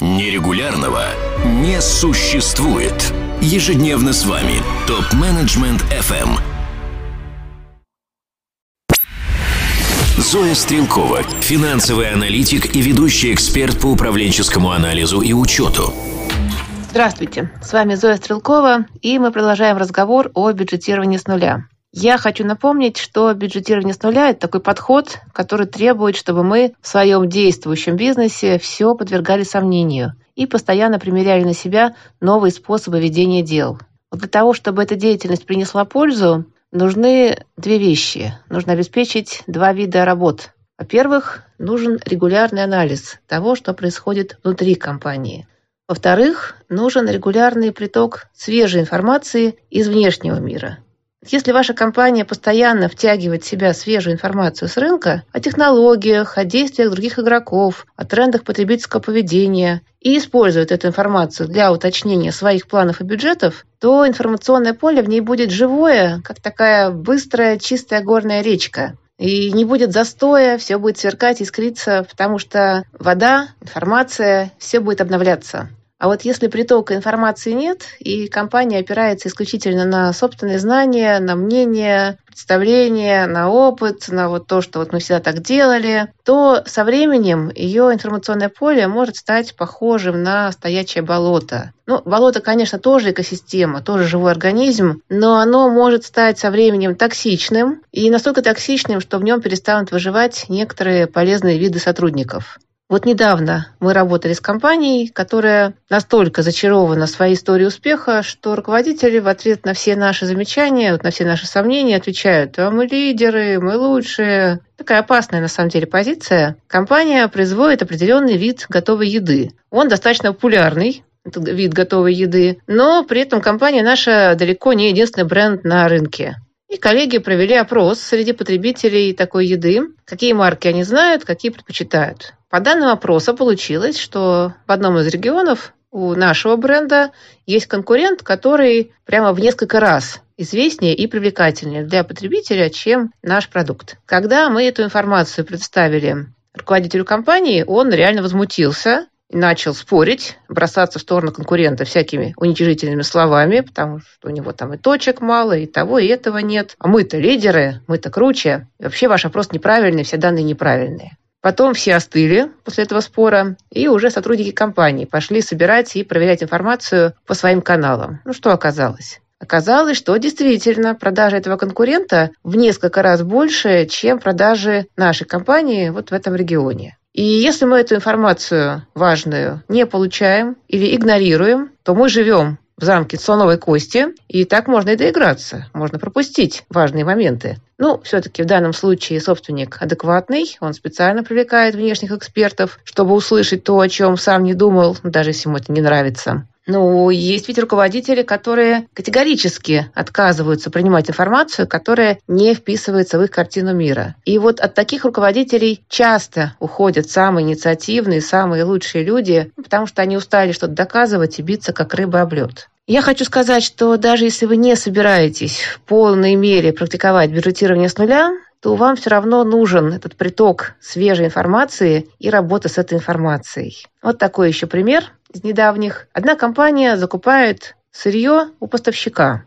Нерегулярного не существует. Ежедневно с вами ТОП-менеджмент FM. Зоя Стрелкова, финансовый аналитик и ведущий эксперт по управленческому анализу и учету. Здравствуйте, с вами Зоя Стрелкова, и мы продолжаем разговор о бюджетировании с нуля. Я хочу напомнить, что бюджетирование это такой подход, который требует, чтобы мы в своем действующем бизнесе все подвергали сомнению и постоянно примеряли на себя новые способы ведения дел. Вот для того, чтобы эта деятельность принесла пользу, нужны две вещи. Нужно обеспечить два вида работ. Во-первых, нужен регулярный анализ того, что происходит внутри компании. Во-вторых, нужен регулярный приток свежей информации из внешнего мира – если ваша компания постоянно втягивает в себя свежую информацию с рынка о технологиях, о действиях других игроков, о трендах потребительского поведения и использует эту информацию для уточнения своих планов и бюджетов, то информационное поле в ней будет живое, как такая быстрая, чистая горная речка. И не будет застоя, все будет сверкать, искриться, потому что вода, информация, все будет обновляться. А вот если притока информации нет, и компания опирается исключительно на собственные знания, на мнение, представление, на опыт, на вот то, что вот мы всегда так делали, то со временем ее информационное поле может стать похожим на стоячее болото. Ну, болото, конечно, тоже экосистема, тоже живой организм, но оно может стать со временем токсичным и настолько токсичным, что в нем перестанут выживать некоторые полезные виды сотрудников. Вот недавно мы работали с компанией, которая настолько зачарована своей историей успеха, что руководители в ответ на все наши замечания, вот на все наши сомнения отвечают, а мы лидеры, мы лучшие. Такая опасная на самом деле позиция. Компания производит определенный вид готовой еды. Он достаточно популярный, этот вид готовой еды, но при этом компания наша далеко не единственный бренд на рынке. И коллеги провели опрос среди потребителей такой еды, какие марки они знают, какие предпочитают. По данным опроса получилось, что в одном из регионов у нашего бренда есть конкурент, который прямо в несколько раз известнее и привлекательнее для потребителя, чем наш продукт. Когда мы эту информацию представили руководителю компании, он реально возмутился начал спорить, бросаться в сторону конкурента всякими уничижительными словами, потому что у него там и точек мало, и того, и этого нет. А мы-то лидеры, мы-то круче. И вообще ваш опрос неправильный, все данные неправильные. Потом все остыли после этого спора, и уже сотрудники компании пошли собирать и проверять информацию по своим каналам. Ну, что оказалось? Оказалось, что действительно продажи этого конкурента в несколько раз больше, чем продажи нашей компании вот в этом регионе. И если мы эту информацию важную не получаем или игнорируем, то мы живем в замке слоновой кости, и так можно и доиграться, можно пропустить важные моменты. Ну, все-таки в данном случае собственник адекватный, он специально привлекает внешних экспертов, чтобы услышать то, о чем сам не думал, даже если ему это не нравится. Ну, есть ведь руководители, которые категорически отказываются принимать информацию, которая не вписывается в их картину мира. И вот от таких руководителей часто уходят самые инициативные, самые лучшие люди, потому что они устали что-то доказывать и биться, как рыба об лед. Я хочу сказать, что даже если вы не собираетесь в полной мере практиковать бюджетирование с нуля, то вам все равно нужен этот приток свежей информации и работа с этой информацией. Вот такой еще пример из недавних. Одна компания закупает сырье у поставщика.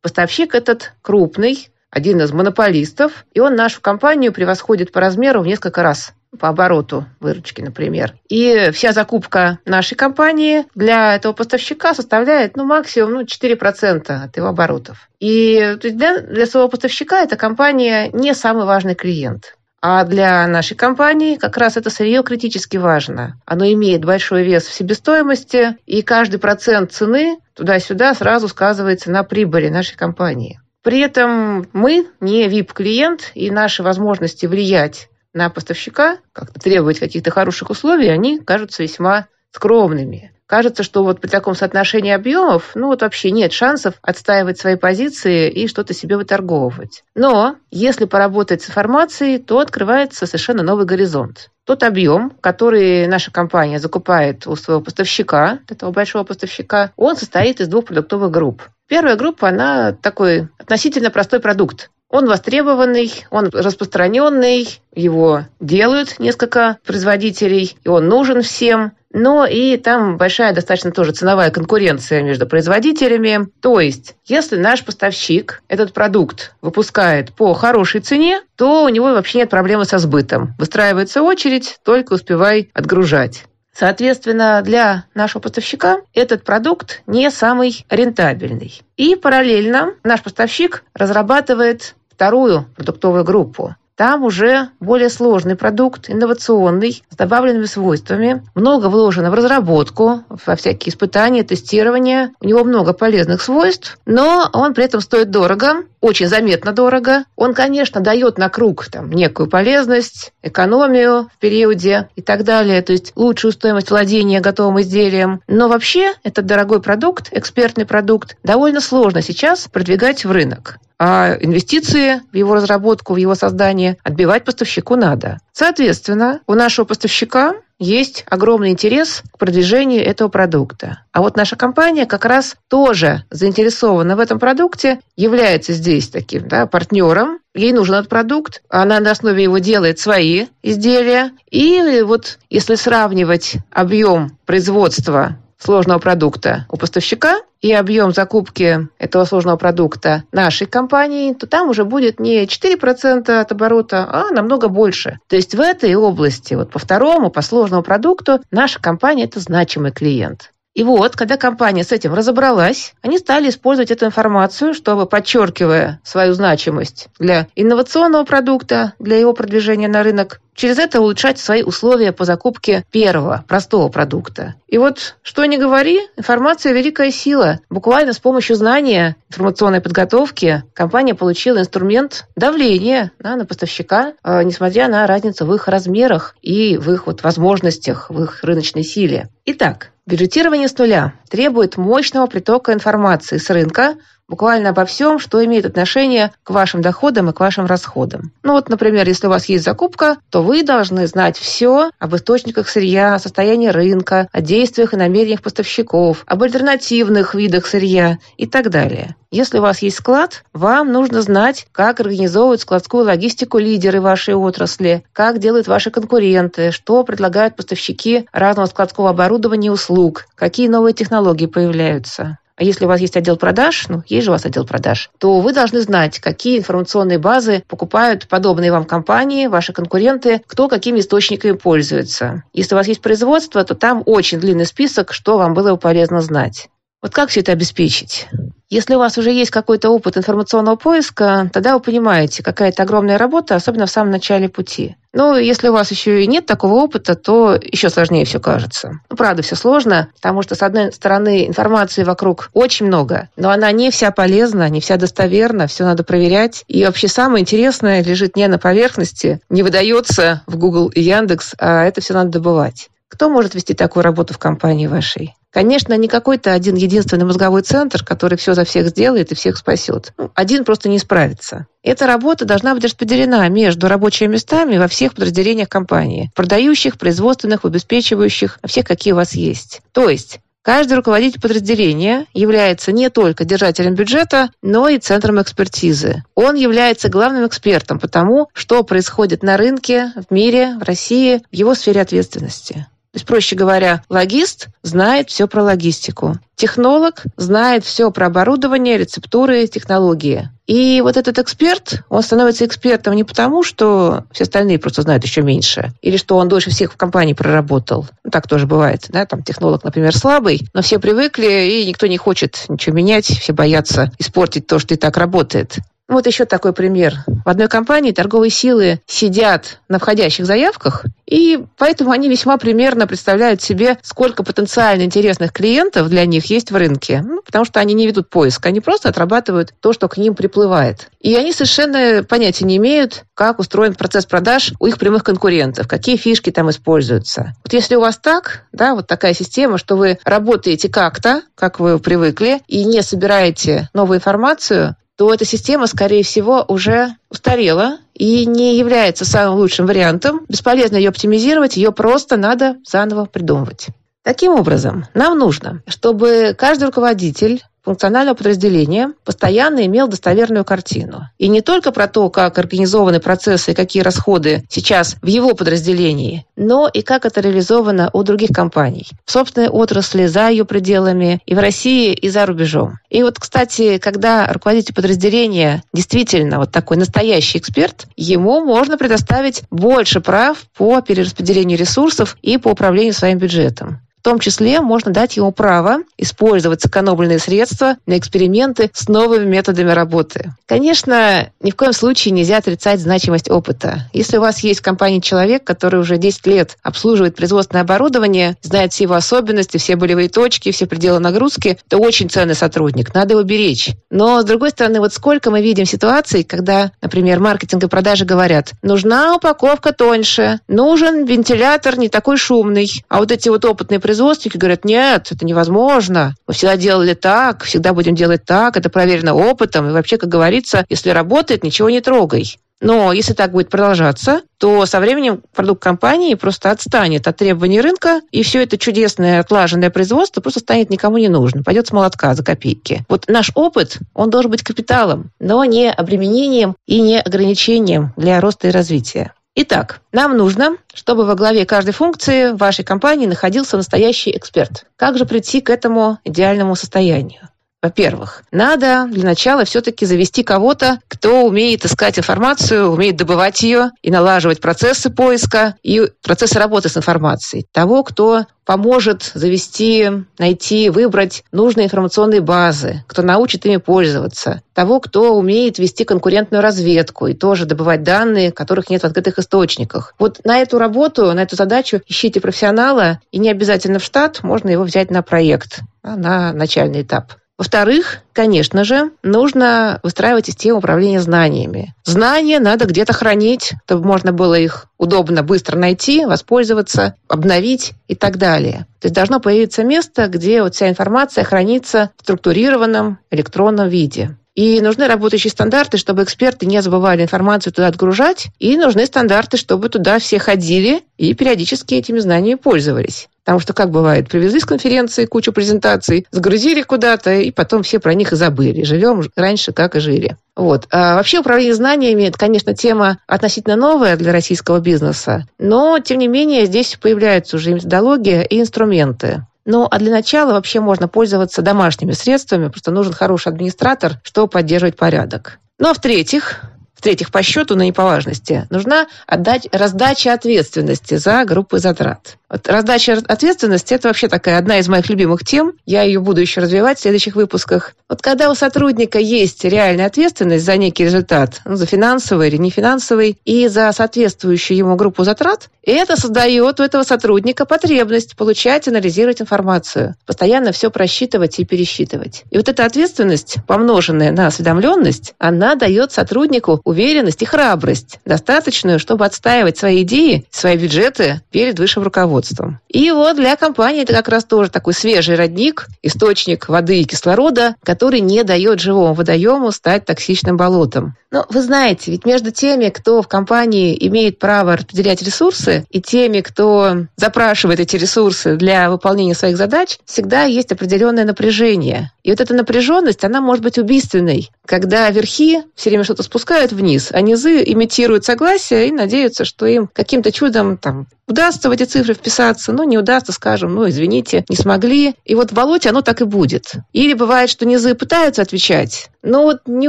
Поставщик этот крупный, один из монополистов, и он нашу компанию превосходит по размеру в несколько раз по обороту выручки, например. И вся закупка нашей компании для этого поставщика составляет ну, максимум ну, 4% от его оборотов. И для, для своего поставщика эта компания не самый важный клиент. А для нашей компании как раз это сырье критически важно. Оно имеет большой вес в себестоимости, и каждый процент цены туда-сюда сразу сказывается на прибыли нашей компании. При этом мы не VIP-клиент, и наши возможности влиять на поставщика, как-то требовать каких-то хороших условий, они кажутся весьма скромными. Кажется, что вот при таком соотношении объемов, ну вот вообще нет шансов отстаивать свои позиции и что-то себе выторговывать. Но если поработать с информацией, то открывается совершенно новый горизонт. Тот объем, который наша компания закупает у своего поставщика, этого большого поставщика, он состоит из двух продуктовых групп. Первая группа, она такой относительно простой продукт. Он востребованный, он распространенный, его делают несколько производителей, и он нужен всем. но и там большая достаточно тоже ценовая конкуренция между производителями. То есть, если наш поставщик этот продукт выпускает по хорошей цене, то у него вообще нет проблемы со сбытом. Выстраивается очередь, только успевай отгружать. Соответственно, для нашего поставщика этот продукт не самый рентабельный. И параллельно наш поставщик разрабатывает вторую продуктовую группу. Там уже более сложный продукт, инновационный, с добавленными свойствами. Много вложено в разработку, во всякие испытания, тестирования. У него много полезных свойств, но он при этом стоит дорого, очень заметно дорого. Он, конечно, дает на круг там, некую полезность, экономию в периоде и так далее, то есть лучшую стоимость владения готовым изделием. Но вообще этот дорогой продукт, экспертный продукт, довольно сложно сейчас продвигать в рынок а инвестиции в его разработку, в его создание отбивать поставщику надо. Соответственно, у нашего поставщика есть огромный интерес к продвижению этого продукта. А вот наша компания как раз тоже заинтересована в этом продукте, является здесь таким да, партнером. Ей нужен этот продукт, она на основе его делает свои изделия. И вот если сравнивать объем производства сложного продукта у поставщика и объем закупки этого сложного продукта нашей компании, то там уже будет не 4% от оборота, а намного больше. То есть в этой области, вот по второму, по сложному продукту, наша компания – это значимый клиент. И вот, когда компания с этим разобралась, они стали использовать эту информацию, чтобы, подчеркивая свою значимость для инновационного продукта, для его продвижения на рынок, через это улучшать свои условия по закупке первого, простого продукта. И вот, что ни говори, информация – великая сила. Буквально с помощью знания информационной подготовки компания получила инструмент давления да, на поставщика, э, несмотря на разницу в их размерах и в их вот возможностях, в их рыночной силе. Итак, бюджетирование с нуля требует мощного притока информации с рынка, буквально обо всем, что имеет отношение к вашим доходам и к вашим расходам. Ну вот, например, если у вас есть закупка, то вы должны знать все об источниках сырья, о состоянии рынка, о действиях и намерениях поставщиков, об альтернативных видах сырья и так далее. Если у вас есть склад, вам нужно знать, как организовывают складскую логистику лидеры вашей отрасли, как делают ваши конкуренты, что предлагают поставщики разного складского оборудования и услуг, какие новые технологии появляются. А если у вас есть отдел продаж, ну, есть же у вас отдел продаж, то вы должны знать, какие информационные базы покупают подобные вам компании, ваши конкуренты, кто какими источниками пользуется. Если у вас есть производство, то там очень длинный список, что вам было бы полезно знать. Вот как все это обеспечить? Если у вас уже есть какой-то опыт информационного поиска, тогда вы понимаете, какая это огромная работа, особенно в самом начале пути. Ну, если у вас еще и нет такого опыта, то еще сложнее все кажется. Ну, правда, все сложно, потому что, с одной стороны, информации вокруг очень много, но она не вся полезна, не вся достоверна, все надо проверять. И вообще самое интересное лежит не на поверхности, не выдается в Google и Яндекс, а это все надо добывать. Кто может вести такую работу в компании вашей? Конечно, не какой-то один единственный мозговой центр, который все за всех сделает и всех спасет. Ну, один просто не справится. Эта работа должна быть распределена между рабочими местами во всех подразделениях компании, продающих, производственных, обеспечивающих, всех, какие у вас есть. То есть Каждый руководитель подразделения является не только держателем бюджета, но и центром экспертизы. Он является главным экспертом по тому, что происходит на рынке, в мире, в России, в его сфере ответственности. То есть, проще говоря, логист знает все про логистику. Технолог знает все про оборудование, рецептуры, технологии. И вот этот эксперт, он становится экспертом не потому, что все остальные просто знают еще меньше, или что он дольше всех в компании проработал. Ну, так тоже бывает. Да? Там технолог, например, слабый, но все привыкли, и никто не хочет ничего менять, все боятся испортить то, что и так работает. Вот еще такой пример. В одной компании торговые силы сидят на входящих заявках, и поэтому они весьма примерно представляют себе, сколько потенциально интересных клиентов для них есть в рынке. Ну, потому что они не ведут поиск, они просто отрабатывают то, что к ним приплывает. И они совершенно понятия не имеют, как устроен процесс продаж у их прямых конкурентов, какие фишки там используются. Вот если у вас так, да, вот такая система, что вы работаете как-то, как вы привыкли, и не собираете новую информацию, то эта система, скорее всего, уже устарела и не является самым лучшим вариантом. Бесполезно ее оптимизировать, ее просто надо заново придумывать. Таким образом, нам нужно, чтобы каждый руководитель функционального подразделения постоянно имел достоверную картину. И не только про то, как организованы процессы и какие расходы сейчас в его подразделении, но и как это реализовано у других компаний. В собственной отрасли, за ее пределами, и в России, и за рубежом. И вот, кстати, когда руководитель подразделения действительно вот такой настоящий эксперт, ему можно предоставить больше прав по перераспределению ресурсов и по управлению своим бюджетом. В том числе можно дать ему право использовать сэкономленные средства на эксперименты с новыми методами работы. Конечно, ни в коем случае нельзя отрицать значимость опыта. Если у вас есть в компании человек, который уже 10 лет обслуживает производственное оборудование, знает все его особенности, все болевые точки, все пределы нагрузки, то очень ценный сотрудник, надо его беречь. Но, с другой стороны, вот сколько мы видим ситуаций, когда, например, маркетинг и продажи говорят, нужна упаковка тоньше, нужен вентилятор не такой шумный, а вот эти вот опытные производственники говорят, нет, это невозможно. Мы всегда делали так, всегда будем делать так, это проверено опытом. И вообще, как говорится, если работает, ничего не трогай. Но если так будет продолжаться, то со временем продукт компании просто отстанет от требований рынка, и все это чудесное отлаженное производство просто станет никому не нужно, пойдет с молотка за копейки. Вот наш опыт, он должен быть капиталом, но не обременением и не ограничением для роста и развития. Итак, нам нужно, чтобы во главе каждой функции вашей компании находился настоящий эксперт. Как же прийти к этому идеальному состоянию? Во-первых, надо для начала все-таки завести кого-то, кто умеет искать информацию, умеет добывать ее и налаживать процессы поиска и процессы работы с информацией. Того, кто поможет завести, найти, выбрать нужные информационные базы, кто научит ими пользоваться, того, кто умеет вести конкурентную разведку и тоже добывать данные, которых нет в открытых источниках. Вот на эту работу, на эту задачу ищите профессионала, и не обязательно в штат, можно его взять на проект, на начальный этап. Во-вторых, конечно же, нужно выстраивать систему управления знаниями. Знания надо где-то хранить, чтобы можно было их удобно, быстро найти, воспользоваться, обновить и так далее. То есть должно появиться место, где вот вся информация хранится в структурированном электронном виде. И нужны работающие стандарты, чтобы эксперты не забывали информацию туда отгружать. И нужны стандарты, чтобы туда все ходили и периодически этими знаниями пользовались. Потому что, как бывает, привезли с конференции кучу презентаций, загрузили куда-то, и потом все про них и забыли. Живем раньше, как и жили. Вот. А вообще управление знаниями – это, конечно, тема относительно новая для российского бизнеса, но, тем не менее, здесь появляются уже методология и инструменты. Ну, а для начала вообще можно пользоваться домашними средствами, просто нужен хороший администратор, чтобы поддерживать порядок. Ну, а в-третьих, в-третьих, по счету, но не по важности, нужна отдать, раздача ответственности за группы затрат. Вот раздача ответственности – это вообще такая одна из моих любимых тем. Я ее буду еще развивать в следующих выпусках. Вот когда у сотрудника есть реальная ответственность за некий результат, ну, за финансовый или нефинансовый, и за соответствующую ему группу затрат, это создает у этого сотрудника потребность получать, анализировать информацию, постоянно все просчитывать и пересчитывать. И вот эта ответственность, помноженная на осведомленность, она дает сотруднику уверенность и храбрость, достаточную, чтобы отстаивать свои идеи, свои бюджеты перед высшим руководством производством. И вот для компании это как раз тоже такой свежий родник, источник воды и кислорода, который не дает живому водоему стать токсичным болотом. Но вы знаете, ведь между теми, кто в компании имеет право распределять ресурсы, и теми, кто запрашивает эти ресурсы для выполнения своих задач, всегда есть определенное напряжение. И вот эта напряженность, она может быть убийственной, когда верхи все время что-то спускают вниз, а низы имитируют согласие и надеются, что им каким-то чудом там удастся в эти цифры вписаться, ну, не удастся, скажем, ну, извините, не смогли. И вот в болоте оно так и будет. Или бывает, что низы пытаются отвечать, но вот не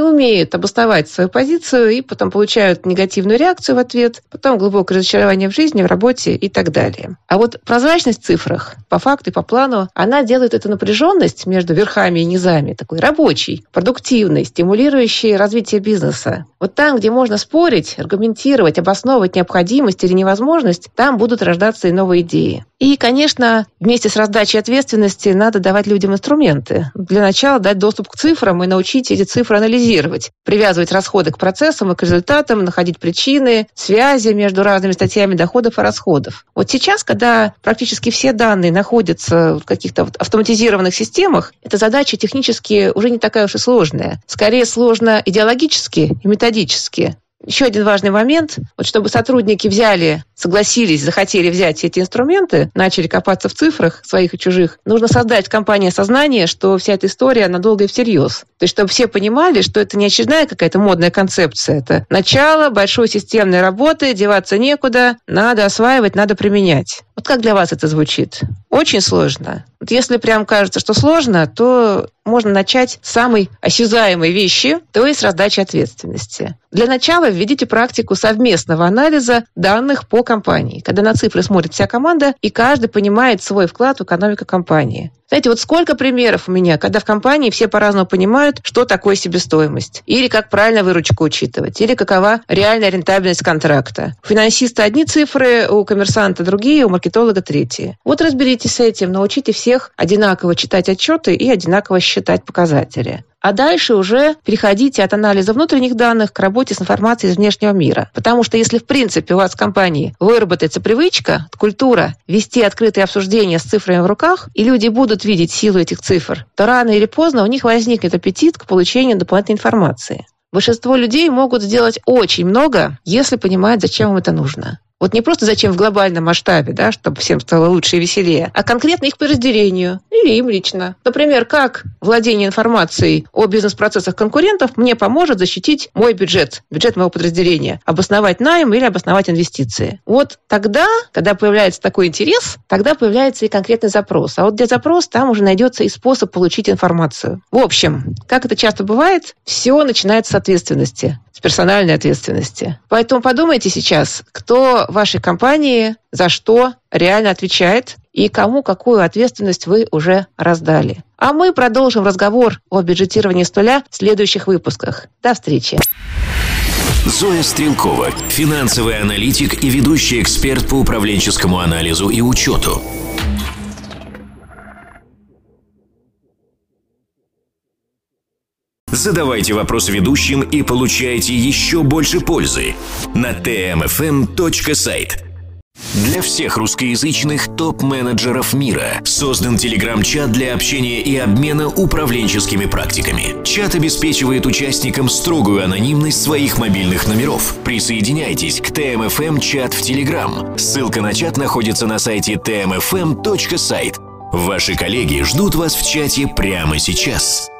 умеют обосновать свою позицию и потом получают негативную реакцию в ответ, потом глубокое разочарование в жизни, в работе и так далее. А вот прозрачность в цифрах, по факту и по плану, она делает эту напряженность между верхами и низами такой рабочей, продуктивной, стимулирующей развитие бизнеса. Вот там, где можно спорить, аргументировать, обосновывать необходимость или невозможность, там будут рождаться и новые идеи. И, конечно, вместе с раздачей ответственности надо давать людям инструменты. Для начала дать доступ к цифрам и научить эти цифры анализировать, привязывать расходы к процессам и к результатам, находить причины, связи между разными статьями доходов и расходов. Вот сейчас, когда практически все данные находятся в каких-то автоматизированных системах, эта задача технически уже не такая уж и сложная. Скорее сложно идеологически и методически. Еще один важный момент, вот чтобы сотрудники взяли, согласились, захотели взять эти инструменты, начали копаться в цифрах своих и чужих, нужно создать в компании сознание, что вся эта история надолго и всерьез. То есть, чтобы все понимали, что это не очередная какая-то модная концепция, это начало большой системной работы, деваться некуда, надо осваивать, надо применять. Вот как для вас это звучит? Очень сложно. Вот если прям кажется, что сложно, то можно начать с самой осязаемой вещи, то есть раздачи ответственности. Для начала введите практику совместного анализа данных по компании, когда на цифры смотрит вся команда, и каждый понимает свой вклад в экономику компании. Знаете, вот сколько примеров у меня, когда в компании все по-разному понимают, что такое себестоимость, или как правильно выручку учитывать, или какова реальная рентабельность контракта. У финансиста одни цифры, у коммерсанта другие, у маркетолога третьи. Вот разберитесь с этим, научите всех одинаково читать отчеты и одинаково считать показатели. А дальше уже переходите от анализа внутренних данных к работе с информацией из внешнего мира. Потому что если, в принципе, у вас в компании выработается привычка, культура вести открытые обсуждения с цифрами в руках, и люди будут видеть силу этих цифр, то рано или поздно у них возникнет аппетит к получению дополнительной информации. Большинство людей могут сделать очень много, если понимают, зачем им это нужно. Вот не просто зачем в глобальном масштабе, да, чтобы всем стало лучше и веселее, а конкретно их подразделению или им лично. Например, как владение информацией о бизнес-процессах конкурентов мне поможет защитить мой бюджет, бюджет моего подразделения, обосновать найм или обосновать инвестиции. Вот тогда, когда появляется такой интерес, тогда появляется и конкретный запрос. А вот где запрос, там уже найдется и способ получить информацию. В общем, как это часто бывает, все начинается с ответственности персональной ответственности. Поэтому подумайте сейчас, кто в вашей компании за что реально отвечает и кому какую ответственность вы уже раздали. А мы продолжим разговор о бюджетировании с нуля в следующих выпусках. До встречи. Зоя Стрелкова, финансовый аналитик и ведущий эксперт по управленческому анализу и учету. Задавайте вопросы ведущим и получайте еще больше пользы на tmfm.сайт. Для всех русскоязычных топ-менеджеров мира создан телеграм-чат для общения и обмена управленческими практиками. Чат обеспечивает участникам строгую анонимность своих мобильных номеров. Присоединяйтесь к ТМФМ чат в Телеграм. Ссылка на чат находится на сайте tmfm.сайт. Ваши коллеги ждут вас в чате прямо сейчас.